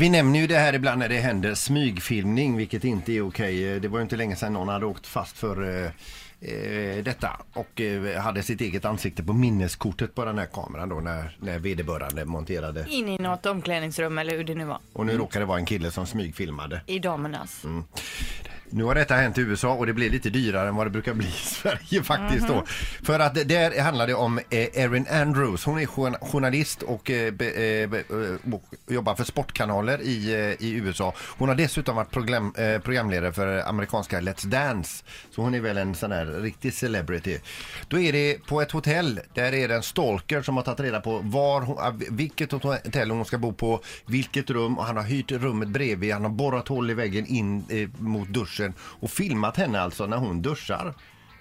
Vi nämner ju det här ibland när det händer smygfilmning, vilket inte är okej. Det var ju inte länge sedan någon hade åkt fast för eh, eh, detta och eh, hade sitt eget ansikte på minneskortet på den här kameran då när, när vederbörande monterade. In i något omklädningsrum eller hur det nu var. Och nu råkar det vara en kille som smygfilmade. I damernas. Mm. Nu har detta hänt i USA och det blir lite dyrare än vad det brukar bli i Sverige faktiskt då. För att det- där handlar det om eh, Erin Andrews. Hon är journa- journalist och, eh, eh, och jobbar för sportkanaler i, i USA. Hon har dessutom varit program, programledare för amerikanska Let's Dance. Så hon är väl en sån här riktig celebrity. Då är det på ett hotell. Där är det en stalker som har tagit reda på var hon, vilket hotell hon ska bo på, vilket rum och han har hyrt rummet bredvid. Han har borrat hål i väggen in eh, mot duschen och filmat henne alltså när hon duschar.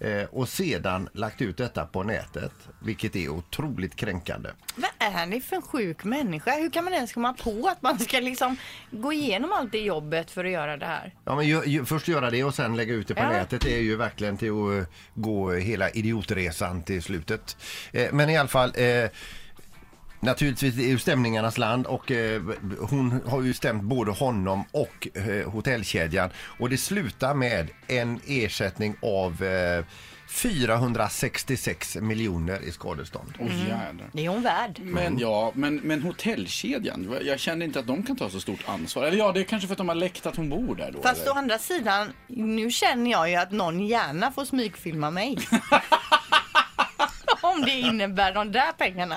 Eh, och sedan lagt ut detta på nätet, vilket är otroligt kränkande. Vad är ni för en sjuk människa? Hur kan man ens komma på att man ska liksom gå igenom allt det jobbet för att göra det här? Ja, men ju, ju, först göra det och sen lägga ut det på Ja. nätet det är ju verkligen till att gå hela idiotresan till slutet. Eh, men i alla fall eh, Naturligtvis det är ju stämningarnas land och eh, hon har ju stämt både honom och eh, hotellkedjan och det slutar med en ersättning av eh, 466 miljoner i skadestånd. Åh jädrar. Det är hon värd. Men ja, men, men hotellkedjan, jag känner inte att de kan ta så stort ansvar. Eller ja, det är kanske för att de har läckt att hon bor där då. Fast eller? å andra sidan, nu känner jag ju att någon gärna får smygfilma mig. Om det innebär de där pengarna.